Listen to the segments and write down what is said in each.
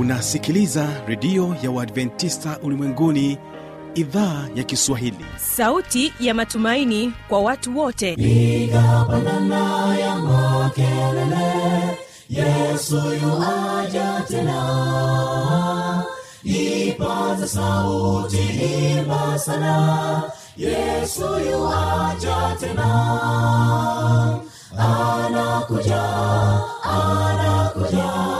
unasikiliza redio ya uadventista ulimwenguni idhaa ya kiswahili. Sauti ya matumaini kwa watu wote. Igapanana ya makelele yesu yuaja tena. Ipata sauti imba sana yesu yuaja tena. Anakuja anakuja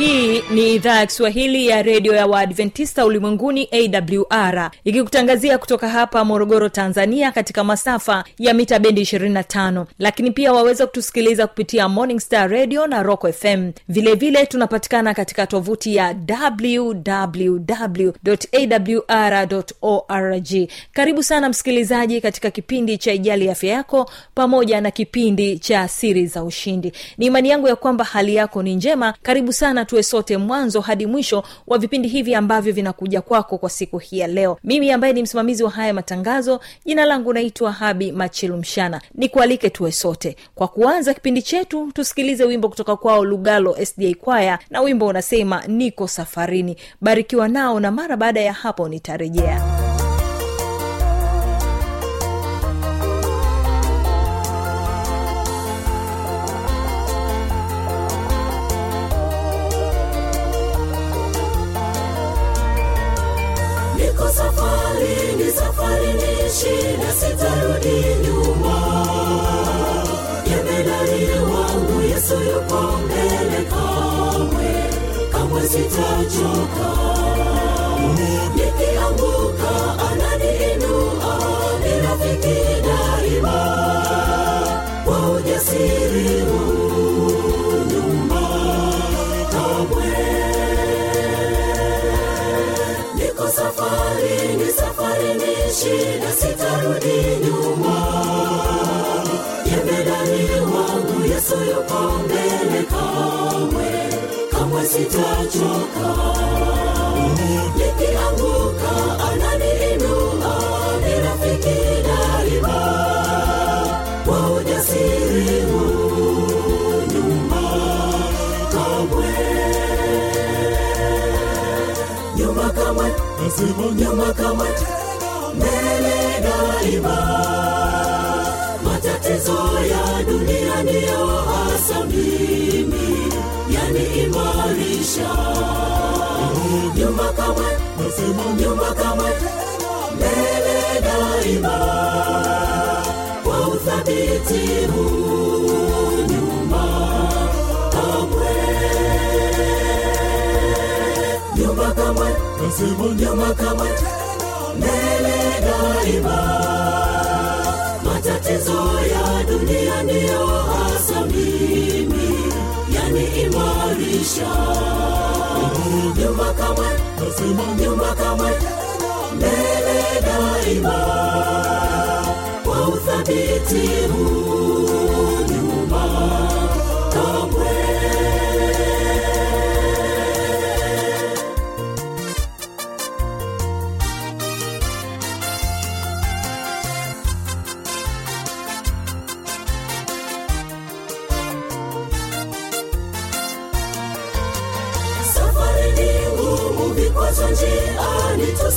hii ni idhaa ya kiswahili ya redio ya waadventista ulimwenguni awr ikikutangazia kutoka hapa morogoro tanzania katika masafa ya mita bendi 25 lakini pia waweza kutusikiliza kupitia morning star radio na rock fm vilevile vile tunapatikana katika tovuti ya wwwawr org. Karibu sana msikilizaji katika kipindi cha ijali afya yako pamoja na kipindi cha siri za ushindi. Ni imani yangu ya kwamba hali yako ni njema. Karibu sana tuwe sote mwanzo hadi mwisho wa vipindi hivi ambavyo vinakuja kwako kwa siku hii ya leo. Mimi ambaye ni msimamizi wa haya matangazo jina langu naitwa habi machilumshana nikualike tuwe sote. Kwa kuanza kipindi chetu tusikilize wimbo kutoka kwao lugalo sda kwaya na wimbo unasema niko safarini. Barikiwa nao na mara baada ya hapo nitarejea sitachoka. Nikianguka ananiinua ni rafiki daima. Kwa ujasiri nyuma kamwe nyuma kamwe nyuma kamwe mbele daima. Matatizo ya dunia ndiyo hasa yaniimarisha Nyumba kamwe nyuma kamwe mbele daima kwa uthabiti huu nyuma kamwe. Nyumba kamwe nyuma kamwe mbele daima. Matatizo ya dunia ndiyo hasa yaniimarisha nyumba kamwe nyuma kamwe. Mbele daima kwa uthabiti huu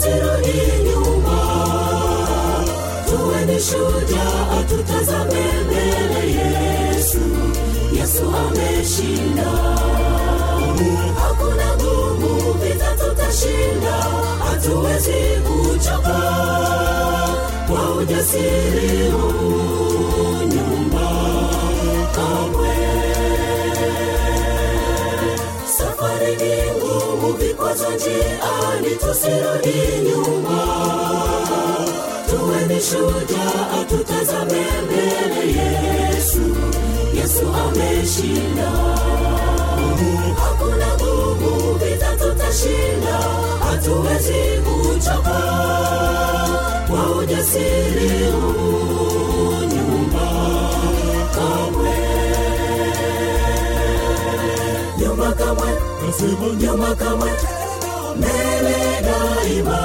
tusirudi nyuma. Tuwe ni shujaa mbele yesu. Yesu ameshinda. Hakuna gumu vita tutashinda. Hatuwezi kuchoka. Kwa ujasiri huu nyumba. kamwe vikwazo njiani tusirudi nyuma? Tuwe tutazame mbele yesu. Yesu ameshinda. Hakuna gugu vita tutashinda. Hatuwezi kuchoka. Kwa ujasiri huu nyuma nasema nyama kamwe mbele daima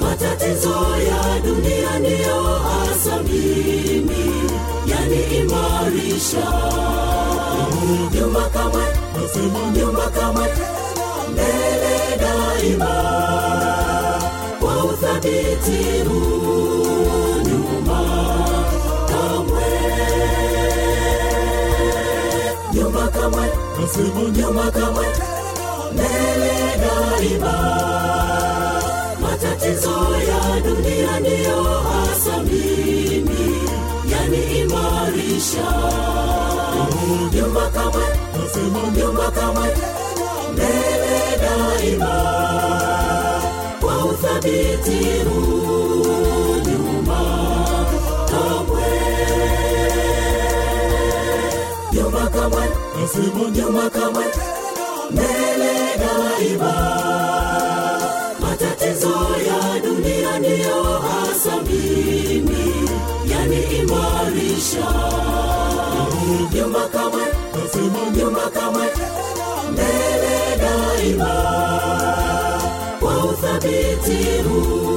matatizo ya dunia ndiyo hasa mimi yaniimarisha nyuma kamwe nyuma kamwe mbele daima kwa uthabiti huu nyuma nasema nyuma kamwe mbele daima matatizo ya dunia ndiyo hasa mimi yaniimarisha nyuma kamwe nyuma kamwe mbele daima kwa uthabiti huu kamwe. Nyuma kamwe nyuma kamwe mbele daima matatizo ya dunia ndiyo hasa mimi yaniimarisha nyuma kamwe nyuma kamwe mbele daima kwa uthabiti huu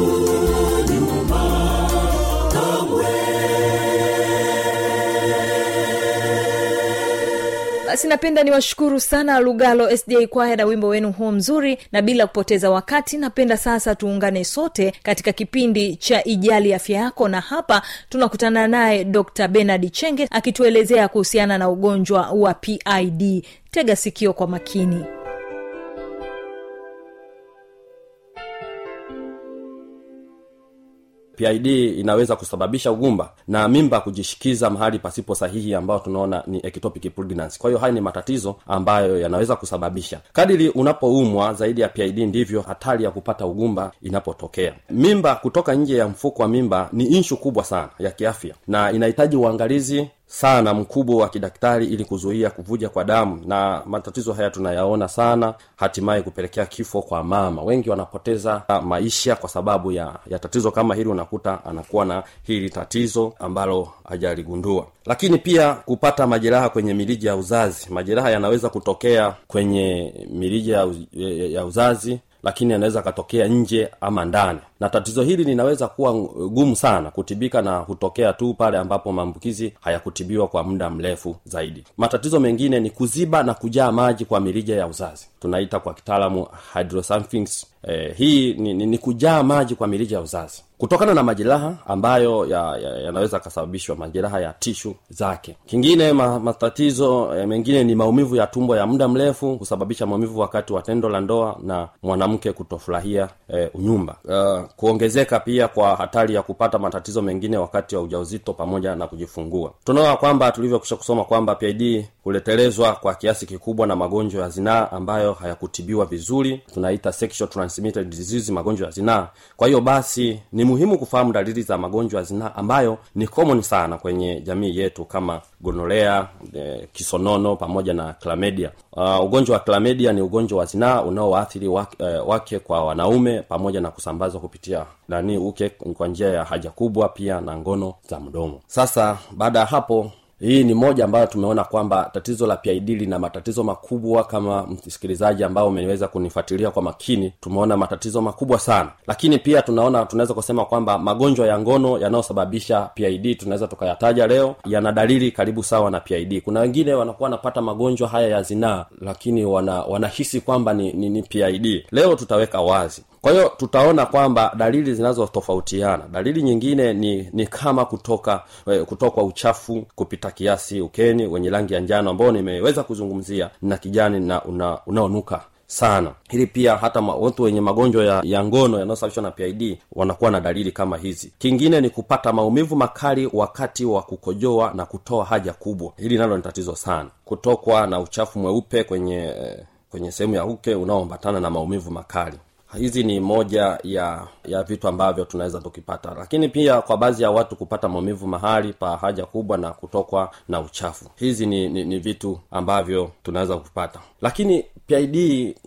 basi napenda niwashukuru sana lugalo sda kwaya na wimbo wenu huo mzuri na bila kupoteza wakati napenda sasa tuungane sote katika kipindi cha ijali afya yako na hapa tunakutana naye dr benard chenge akituelezea kuhusiana na ugonjwa wa pid tega sikio kwa makini pid inaweza kusababisha ugumba na mimba kujishikiza mahali pasipo sahihi ambayo tunaona ni ectopic pregnancy. Kwa hiyo haya ni matatizo ambayo yanaweza kusababisha. Kadiri unapoumwa zaidi ya pid ndivyo hatari ya kupata ugumba inapotokea. Mimba kutoka nje ya mfuko wa mimba ni inshu kubwa sana ya kiafya na inahitaji uangalizi sana mkubwa wa kidaktari ili kuzuia kuvuja kwa damu na matatizo haya tunayaona sana hatimaye kupelekea kifo kwa mama. Wengi wanapoteza maisha kwa sababu ya, ya tatizo kama hili unakuta anakuwa na hili tatizo ambalo hajaligundua. Lakini pia kupata majeraha kwenye mirija ya uzazi. Majeraha yanaweza kutokea kwenye mirija ya, uzazi lakini anaweza akatokea nje ama ndani. Na tatizo hili linaweza kuwa gumu sana kutibika na hutokea tu pale ambapo maambukizi hayakutibiwa kwa muda mrefu zaidi. Matatizo mengine ni kuziba na kujaa maji kwa mirija ya uzazi. Tunaita kwa kitaalamu eh, hii ni, ni, ni kujaa maji kwa mirija ya uzazi. Kutokana na majeraha ambayo yanaweza ya, ya kasababishwa majeraha ya tishu zake. Kingine ma, matatizo eh, mengine ni maumivu ya tumbo ya muda mrefu kusababisha maumivu wakati wa tendo la ndoa na mwanamke kutofurahia eh, unyumba. Uh, kuongezeka pia kwa hatari ya kupata matatizo mengine wakati wa ujauzito pamoja na kujifungua. Tunaona kwamba tulivyokisha kusoma kwamba pid huletelezwa kwa kiasi kikubwa na magonjwa ya zinaa ambayo hayakutibiwa vizuri. Tunaita sexual transmitted disease magonjwa ya zinaa. Kwa hiyo basi ni muhimu kufahamu dalili za magonjwa ya zinaa ambayo ni common sana kwenye jamii yetu kama gonolea e, kisonono pamoja na klamedia uh, ugonjwa wa klamedia ni ugonjwa wa zinaa unaoathiri wake, uh, wake kwa wanaume pamoja na kusambazwa kupitia nani uke kwa njia ya haja kubwa pia na ngono za mdomo. Sasa baada ya hapo hii ni moja ambayo tumeona kwamba tatizo la pid lina matatizo makubwa kama msikilizaji ambao umeweza kunifuatilia kwa makini. Tumeona matatizo makubwa sana. Lakini pia tunaona tunaweza kusema kwamba magonjwa ya ngono yanayosababisha pid tunaweza tukayataja leo yana dalili karibu sawa na pid kuna wengine wanakuwa wanapata magonjwa haya ya zinaa lakini wana wanahisi kwamba ni, ni, ni pid leo tutaweka wazi kwa hiyo tutaona kwamba dalili zinazotofautiana. Dalili nyingine ni ni kama kutoka eh, kutokwa uchafu kupita kiasi ukeni wenye rangi ya njano ambao nimeweza kuzungumzia na kijani na una, unaonuka sana. Hili pia hata watu wenye magonjwa ya, ya ngono yanayosababishwa na pid wanakuwa na dalili kama hizi. Kingine ni kupata maumivu makali wakati wa kukojoa na kutoa haja kubwa. Hili nalo ni tatizo sana. Kutokwa na uchafu mweupe kwenye eh, kwenye sehemu ya uke unaoambatana na maumivu makali hizi ni moja ya ya vitu ambavyo tunaweza tukipata. Lakini pia kwa baadhi ya watu kupata maumivu mahali pa haja kubwa na kutokwa na uchafu. Hizi ni, ni, ni vitu ambavyo tunaweza kupata. Lakini pid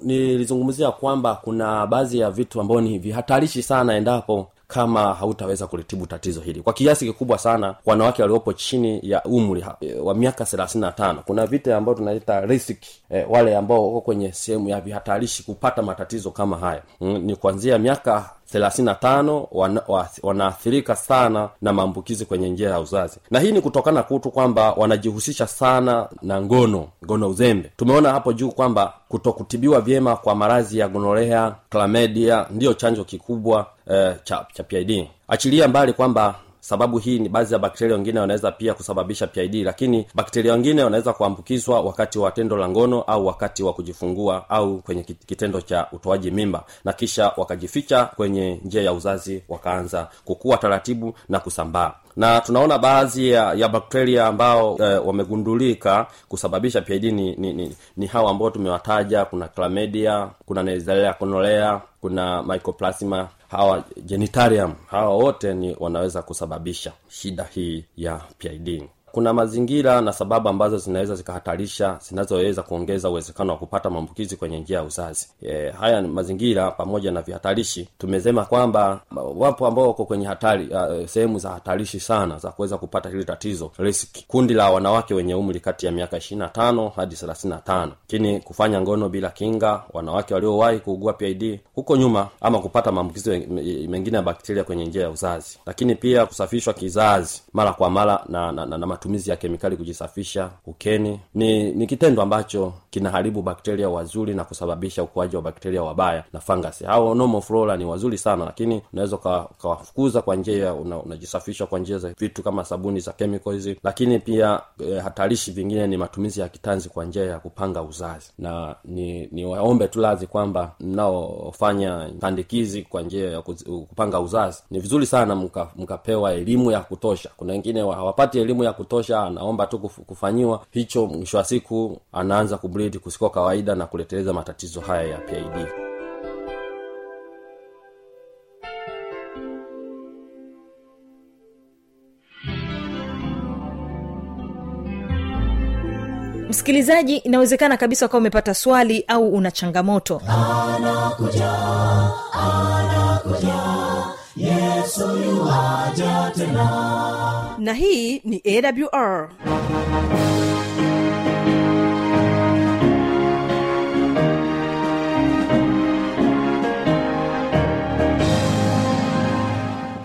nilizungumzia kwamba kuna baadhi ya vitu ambavyo ni vihatarishi sana endapo kama hautaweza kulitibu tatizo hili. Kwa kiasi kikubwa sana wanawake waliopo chini ya umri e, wa miaka thelathini na tano kuna vita ambayo tunaita risk e, wale ambao wako kwenye sehemu ya vihatarishi kupata matatizo kama haya. Mm, ni kuanzia miaka thelathini na tano wana, wa- wanaathirika sana na maambukizi kwenye njia ya uzazi. Na hii ni kutokana kutu kwamba wanajihusisha sana na ngono ngono uzembe. Tumeona hapo juu kwamba kutokutibiwa vyema kwa maradhi ya gonorea klamedia ndiyo chanjo kikubwa eh, cha, cha pid achilia mbali kwamba sababu hii ni baadhi ya bakteria wengine wanaweza pia kusababisha pid lakini bakteria wengine wanaweza kuambukizwa wakati wa tendo la ngono au wakati wa kujifungua au kwenye kitendo cha utoaji mimba na kisha wakajificha kwenye njia ya uzazi wakaanza kukua taratibu na kusambaa. Na tunaona baadhi ya, ya bakteria ambao e, wamegundulika kusababisha pid ni, ni, ni, ni hawa ambao tumewataja. Kuna clamedia kuna nezalea konolea kuna mycoplasma hawa genitarium hawa wote ni wanaweza kusababisha shida hii ya pid kuna mazingira na sababu ambazo zinaweza zikahatarisha zinazoweza kuongeza uwezekano wa kupata maambukizi kwenye njia ya uzazi. E, haya mazingira pamoja na vihatarishi. Tumesema kwamba wapo ambao wako kwenye hatari sehemu za hatarishi sana za kuweza kupata hili tatizo riski kundi la wanawake wenye umri kati ya miaka ishirina tano hadi thelathini na tano. Lakini kufanya ngono bila kinga wanawake waliowahi kuugua pid huko nyuma ama kupata maambukizi mengine ya bakteria kwenye njia ya uzazi. Lakini pia kusafishwa kizazi mara kwa mara na, na, na, na matumizi ya kemikali kujisafisha ukeni. Ni ni kitendo ambacho kinaharibu bakteria wazuri na kusababisha ukuaji wa bakteria wabaya na fangasi. Hao normal flora ni wazuri sana lakini unaweza ukawafukuza kwa njia unajisafishwa una- kwa njia za vitu kama sabuni za chemicals lakini pia e, hatarishi vingine ni matumizi ya kitanzi kwa njia ya kupanga uzazi. Na ni ni waombe tu lazi kwamba mnaofanya pandikizi kwa njia ya kupanga uzazi ni vizuri sana mka- mkapewa elimu ya kutosha. Kuna wengine wa- hawapati elimu ya kutosha anaomba tu kufanyiwa hicho mwisho wa siku anaanza kubleed kusiko kawaida na kuleteleza matatizo haya ya pid msikilizaji inawezekana kabisa ukawa umepata swali au una changamoto. Na hii ni awr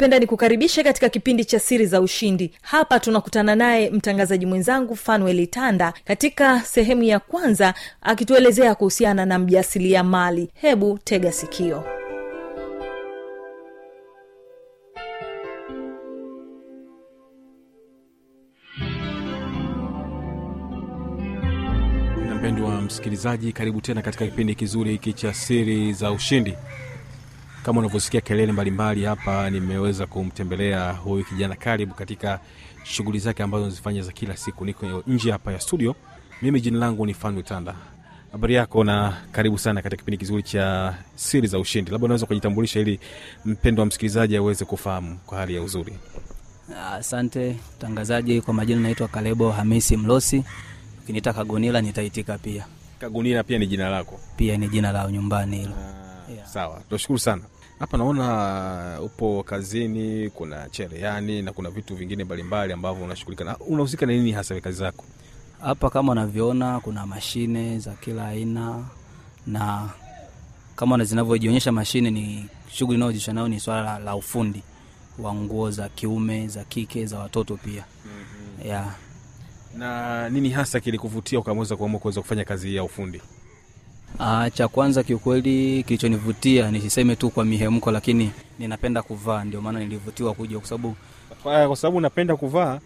napenda nikukaribishe katika kipindi cha siri za ushindi. Hapa tunakutana naye mtangazaji mwenzangu fanuel tanda katika sehemu ya kwanza akituelezea kuhusiana na mjasilia mali hebu tega sikio. Mpendwa msikilizaji karibu tena katika kipindi kizuri hiki cha siri za ushindi kama unavyosikia kelele mbalimbali hapa nimeweza kumtembelea huyu kijana karibu katika shughuli zake ambazo nazifanya za kila siku. Niko nje hapa ya studio. Mimi jina langu ni fanwe tanda. Habari yako na karibu sana katika kipindi kizuri cha siri za ushindi. Labda unaweza kujitambulisha ili mpendo wa msikilizaji aweze kufahamu kwa hali ya uzuri. Asante mtangazaji, kwa majina naitwa Kalebo Hamisi Mlosi. Ukiniita Kagunila nitaitika pia, Kagunila pia ni jina lako? Pia ni jina la nyumbani hilo. Yeah. sawa tunashukuru sana hapa naona upo kazini kuna cherehani na kuna vitu vingine mbalimbali ambavyo unashughulika na unahusika na nini hasa kazi zako Hapa kama unavyoona kuna mashine za kila aina, na kama zinavyojionyesha mashine, ni shughuli inayojishughulisha nayo ni swala la, la ufundi wa nguo za kiume za kike za watoto pia mm-hmm. yeah. na nini hasa kilikuvutia ukamweza kuamua kuweza kufanya kazi hii ya ufundi Ah, cha kwanza kiukweli kilichonivutia nisiseme tu kwa mihemko lakini ninapenda kuvaa. Ndio maana nilivutiwa kuja kwa sababu kwa sababu unapenda kuvaa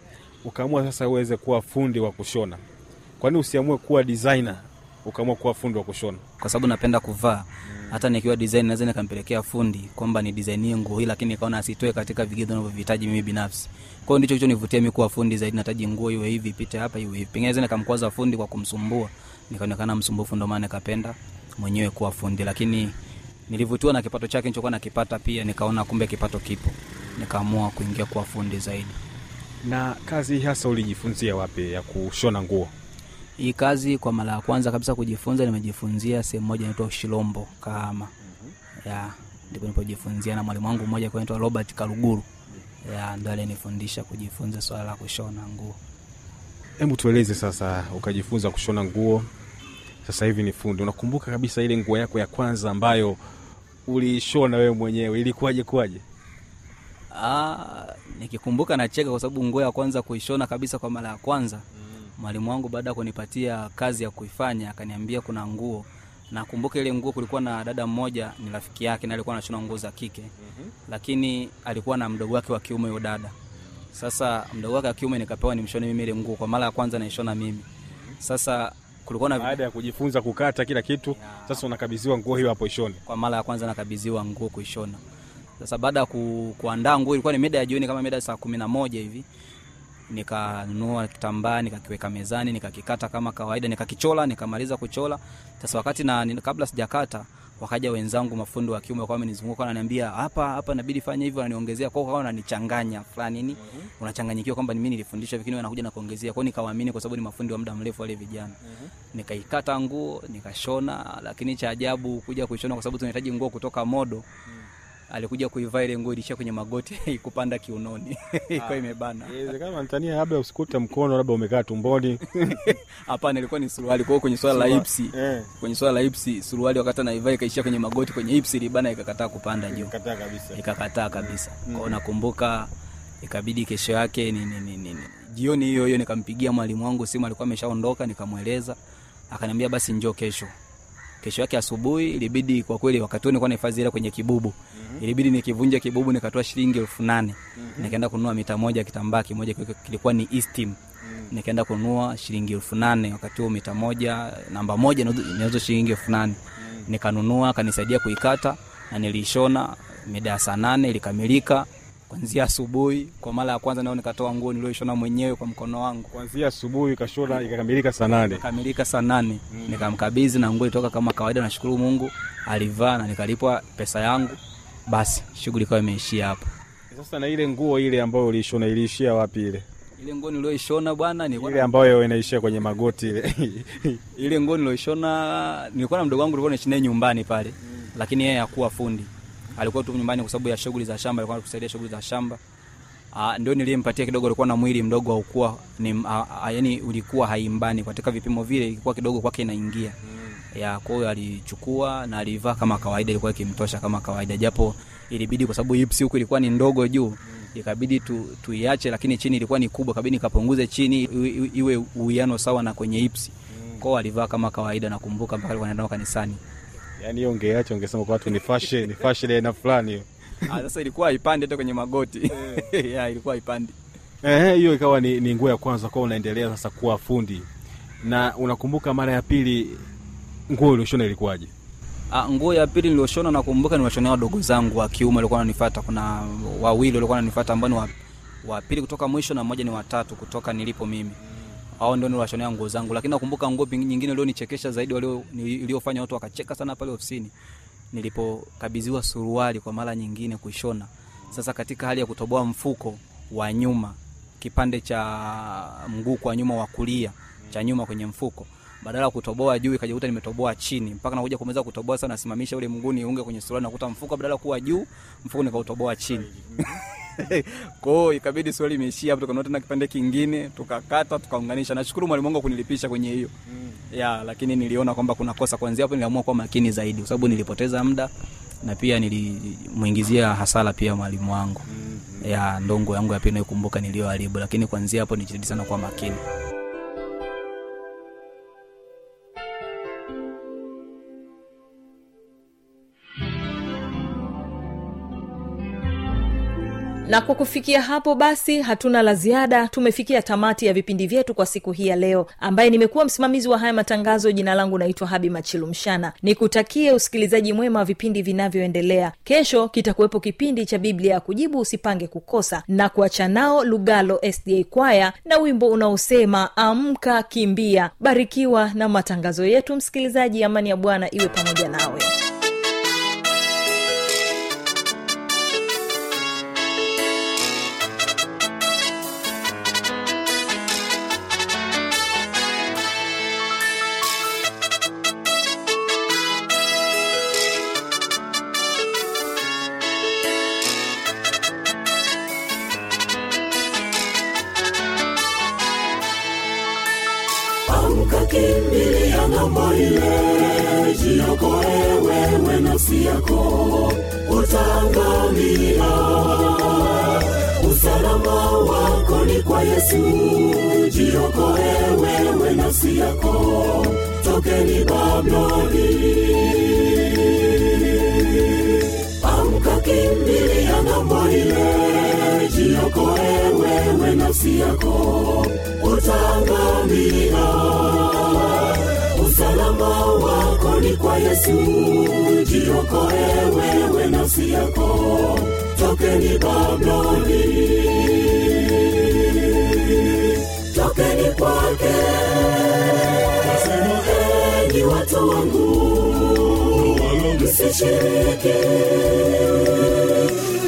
ukaamua sasa uweze kuwa fundi wa kushona. Kwani usiamue kuwa designer ukaamua kuwa fundi wa kushona? Kwa sababu napenda kuvaa. Hata nikiwa design naweza nikampelekea fundi kwamba ni designie nguo hii lakini nikaona asitoe katika vigezo navyohitaji mimi binafsi. Kwa hiyo ndicho kilichonivutia mimi kuwa fundi zaidi. Nataji nguo iwe hivi ipite hapa iwe hivi. Pengine naweza nikamkwaza fundi kwa kumsumbua nikaonekana msumbufu ndio maana nikapenda mwenyewe kuwa fundi lakini nilivutiwa na kipato chake nilichokuwa nakipata pia nikaona kumbe kipato kipo nikaamua kuingia kuwa fundi zaidi na kazi hasa ulijifunzia wapi ya kushona nguo hii kazi kwa mara ya kwanza kabisa kujifunza nimejifunzia sehemu moja inaitwa Ushilombo Kahama. Ya, ndipo nilipojifunzia na mwalimu wangu mmoja kwa inaitwa Robert Karuguru. Ya, ndo alinifundisha kujifunza swala la kushona nguo. Hebu tueleze sasa ukajifunza kushona nguo sasa hivi ni fundi. Unakumbuka kabisa ile nguo yako ya kwanza ambayo uliishona wewe mwenyewe ilikuwaje kuwaje? Ah, nikikumbuka nacheka kwa sababu nguo ya kwanza kuishona kabisa kwa mara ya kwanza mwalimu wangu baada ya kunipatia kazi ya kuifanya akaniambia kuna nguo. Nakumbuka ile nguo kulikuwa na dada mmoja ni rafiki yake na alikuwa anashona nguo za kike. Mm-hmm. lakini alikuwa na mdogo wake wa kiume huyo dada sasa mdogo wake wa kiume nikapewa nimshone mimi ile nguo kwa mara ya kwanza naishona mimi. Sasa kulikuwa na baada ya kujifunza kukata kila kitu sasa unakabidhiwa nguo hiyo hapo ishone. Kwa mara ya kwanza nakabidhiwa nguo kuishona. Sasa baada ya ku, kuandaa nguo ilikuwa ni mida ya jioni kama mida saa kumi na moja hivi. Nikanunua kitambaa nikakiweka mezani nikakikata kama kawaida nikakichola nikamaliza kuchola. Sasa wakati na kabla sijakata wakaja wenzangu mafundi wa kiume wakawa wamenizunguka wananiambia hapa hapa inabidi fanya hivyo. Wananiongezea kwao wakawa wananichanganya fulani nini. Unachanganyikiwa kwamba mimi nilifundishwa vikini, wanakuja na kuongezea. Kwao nikawaamini kwa sababu ni mafundi wa muda mrefu wale vijana. Nikaikata nguo nikashona lakini cha ajabu kuja kuishona kwa sababu tunahitaji nguo kutoka modo alikuja kuivaa ile nguo ilishia kwenye magoti ikupanda kiunoni. Ikawa imebana. inawezekana Tanzania labda usikute mkono labda umekaa tumboni. Hapana ilikuwa ni suruali. Kwao kwenye swala la ipsi eh. kwenye swala la ipsi suruali wakati anaivaa ikaishia kwenye magoti kwenye ipsi libana ikakataa kupanda juu. Ikakataa kabisa. Ikakataa kabisa. Kwao nakumbuka ikabidi kesho yake ni, ni, ni, ni, ni. jioni hiyo hiyo nikampigia mwalimu wangu simu alikuwa ameshaondoka nikamweleza. Akaniambia basi njoo kesho kesho yake asubuhi ilibidi kwa kweli wakati nilikuwa nahifadhi hela kwenye kibubu. Ilibidi nikivunja kibubu nikatoa shilingi elfu nane. Nikaenda kununua mita moja kitambaa kimoja kilikuwa ni Eastim nikaenda kununua shilingi elfu nane. Wakati huo mita moja namba moja inauzwa shilingi elfu nane. Nikanunua akanisaidia kuikata na nilishona mida ya saa nane ilikamilika kwanzia asubuhi kwa mara ya kwanza nao nikatoa nguo nilioishona mwenyewe kwa mkono wangu. Kuanzia asubuhi kashona, ikakamilika saa nane. Kamilika saa nane. Nikamkabidhi na nguo itoka kama kawaida nashukuru mungu alivaa na nikalipwa pesa yangu. Basi shughuli ikawa imeishia hapo. Sasa na ile nguo ile ambayo uliishona iliishia wapi ile? Ile nguo nilioishona bwana ni ile ambayo inaishia kwenye magoti ile. Ile nguo nilioishona nilikuwa na mdogo wangu nilikuwa naishi naye nyumbani pale. Lakini yeye hakuwa fundi alikuwa tu nyumbani kwa sababu ya shughuli za shamba alikuwa anatusaidia shughuli za shamba. Ah, ndio nilimpatia kidogo alikuwa na mwili mdogo haukuwa ni a, a, yani ulikuwa haimbani. Katika vipimo vile ilikuwa kidogo kwake inaingia. Ya kwa hiyo alichukua na alivaa kama kawaida ilikuwa ikimtosha kama kawaida. Japo ilibidi kwa sababu hips huku ilikuwa ni ndogo juu ikabidi tu, tuiache lakini chini ilikuwa ni kubwa kabidi nikapunguze chini iwe- uwiano sawa na kwenye hips kwao alivaa kama kawaida nakumbuka mpaka alikuwa anaenda kanisani yaani hiyo ungeacha ungesema kwa watu nifashe nifashe aina fulani hiyo. Ah, sasa ilikuwa ipande hata kwenye magoti. Yeah, ilikuwa ipande. Ehe, hiyo ikawa ni, ni nguo ya kwanza kwa unaendelea sasa kuwa fundi. Na unakumbuka mara ya pili nguo ulioshona ilikuwaje? Ah, nguo ya pili nilioshona nakumbuka niwashonea wadogo zangu wa kiume walikuwa wananifuata. Kuna wawili walikuwa wananifuata ambao ni wa, wa pili kutoka mwisho na mmoja ni watatu kutoka nilipo mimi hao ndio niliwashonea nguo zangu. Lakini nakumbuka nguo nyingine ilionichekesha zaidi iliyofanya watu wakacheka sana pale ofisini nilipokabidhiwa suruali kwa mara nyingine kushona, sasa katika hali ya kutoboa mfuko wa nyuma kipande cha mguu kwa nyuma wa kulia cha nyuma kwenye mfuko badala ya kutoboa juu ikajikuta nimetoboa chini. Mpaka nakuja kumeweza kutoboa sana nasimamisha ule mguu niunge kwenye suruali nakuta mfuko badala kuwa juu mfuko nikautoboa chini kwao ikabidi swali imeishia hapo tukanua tena kipande kingine tukakata tukaunganisha. Nashukuru mwalimu wangu kunilipisha kwenye hiyo. Ya lakini niliona kwamba kuna kosa. Kwanzia hapo niliamua kuwa makini zaidi kwa sababu nilipoteza muda na pia nilimwingizia hasara pia mwalimu wangu. Ya ndongo yangu ya pili naikumbuka niliyoharibu lakini kuanzia hapo nijitahidi sana kuwa makini na kwa kufikia hapo basi hatuna la ziada. Tumefikia tamati ya vipindi vyetu kwa siku hii ya leo. Ambaye nimekuwa msimamizi wa haya matangazo jina langu naitwa habi machilumshana nikutakie usikilizaji mwema wa vipindi vinavyoendelea. Kesho kitakuwepo kipindi cha biblia ya kujibu usipange kukosa. Na kuacha nao lugalo sda kwaya na wimbo unaosema amka kimbia. Barikiwa na matangazo yetu msikilizaji. Amani ya bwana iwe pamoja nawe ni kwa yesu jiokoe wewe nafsi yako. Tokeni babloni amka ng'ambo ile. Jiokoe wewe nafsi yako. Utaangamia usalama wako ni kwa yesu. Jiokoe wewe nafsi yako. Tokeni babloni msishiriki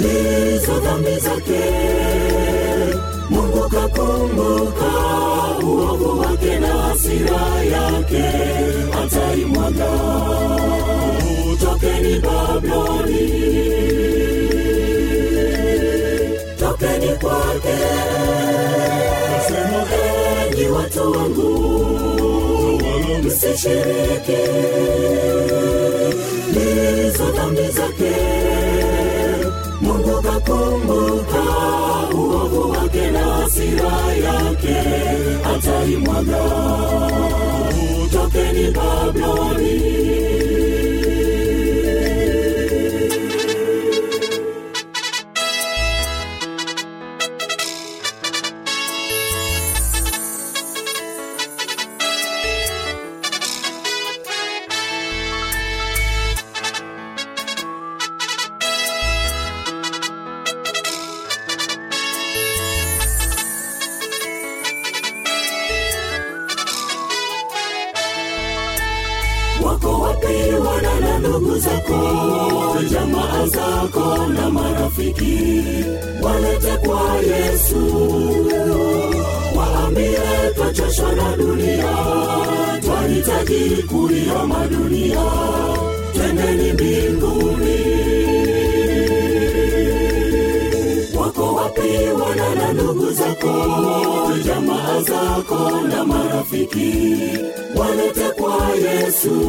lizo dhambi zake. Mungu kakumbuka uovu wake na hasira yake. Ataimwaga tokeni babloni tokeni kwake. Nasema enyi watu wangu. Msishiriki lizo dhambi zake mungu kakumbuka uovu wake na hasira yake ataimwaga tokeni babloni zako jamaa zako na marafiki walete kwa yesu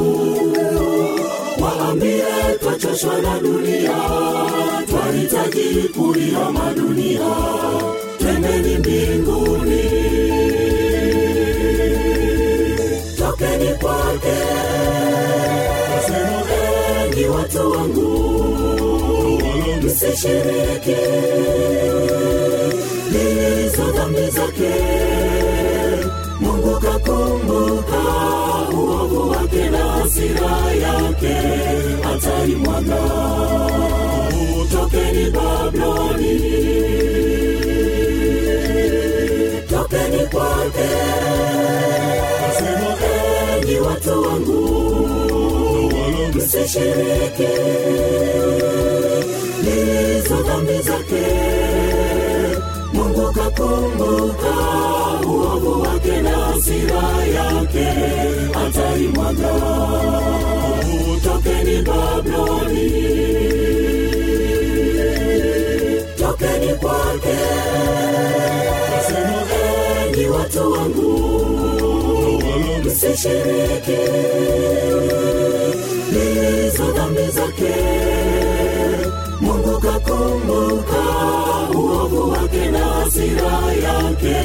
waambie twachoshwa na dunia twahitaji kuiama dunia twendeni mbinguni tokeni kwake nasema enyi watu wangu msishiriki lizo dhambi zake mungu kakumbuka uovu wake na hasira yake ataimwaga. Tokeni babloni tokeni kwake. Enyi watu wangu msishiriki lizo dhambi zake mungu kakumbuka. uovu wake na hasira yake ataimwaga tokeni babloni tokeni kwake nasema enyi watu wangu msishiriki hizo dhambi zake mungu kakumbuka uovu yake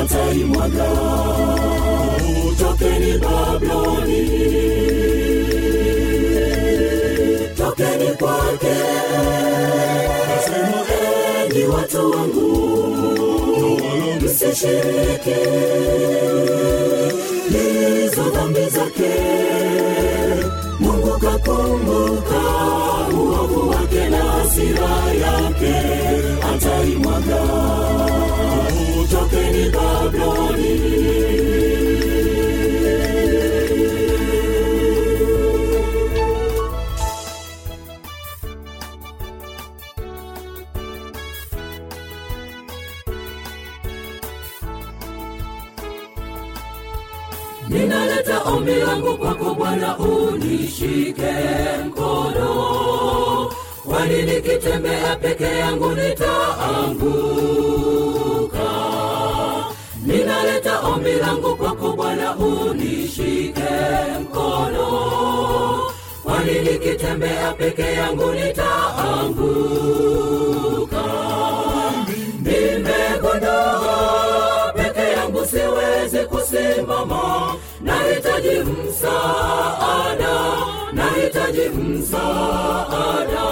ataimwaga. Tokeni babloni tokeni kwake. Nasema enyi watu wangu msishiriki hizo dhambi zake mungu kakumbuka uovu wake na hasira yake ataimwaga peke yangu nitaanguka. Ninaleta ombi langu kwako bwana unishike mkono. Kwani nikitembea peke yangu nitaanguka? Nimegondoa peke yangu siwezi kusimama. Nahitaji msaada nahitaji msaada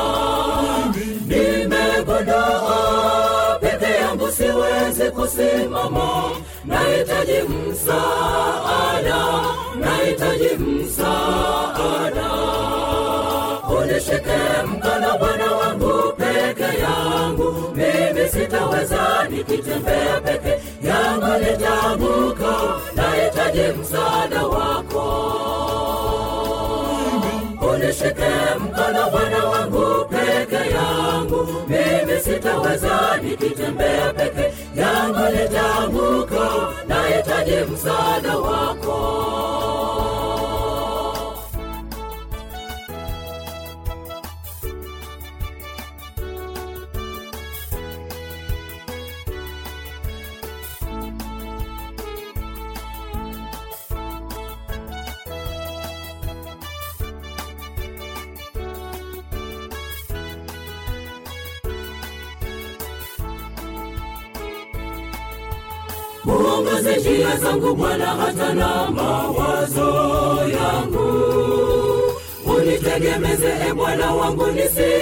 siwezi kusimama nahitaji msaada nahitaji msaada. Unishike mkono bwana wangu peke yangu mimi sitaweza nikitembea peke yangu nitaanguka nahitaji msaada wako. Unishike mkono bwana wangu peke yangu mimi sitaweza nikitembea peke yangu nitaanguka nahitaji msaada wako muongoze njia zangu bwana hata na mawazo yangu. Unitegemeze e bwana wangu nisianguke.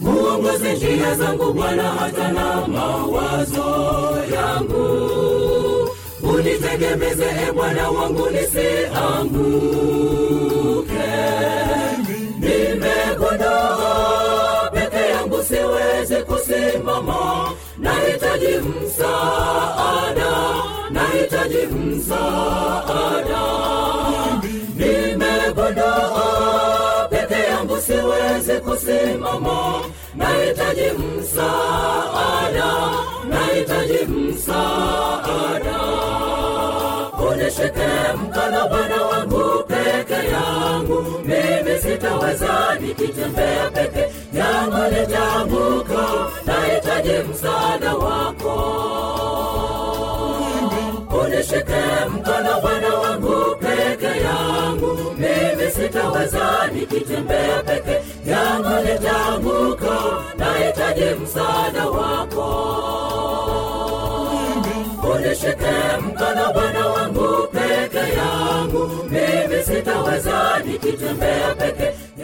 Muongoze njia zangu bwana hata na mawazo yangu. Unitegemeze e bwana wangu nisianguke. Nimekondoa peke yangu siwezi kusimama nahitaji msaada nahitaji msaada Nimegondoa peke yangu siwezi kusimama nahitaji msaada nahitaji msaada unishike mkono bwana wangu peke yangu mimi sitaweza nikitembea peke msaada wako. Unishike mkono bwana wangu peke yangu. Mimi sitaweza nikitembea peke yangu nitaanguka nahitaji msaada wako. Unishike mkono bwana wangu peke yangu. Mimi sitaweza nikitembea peke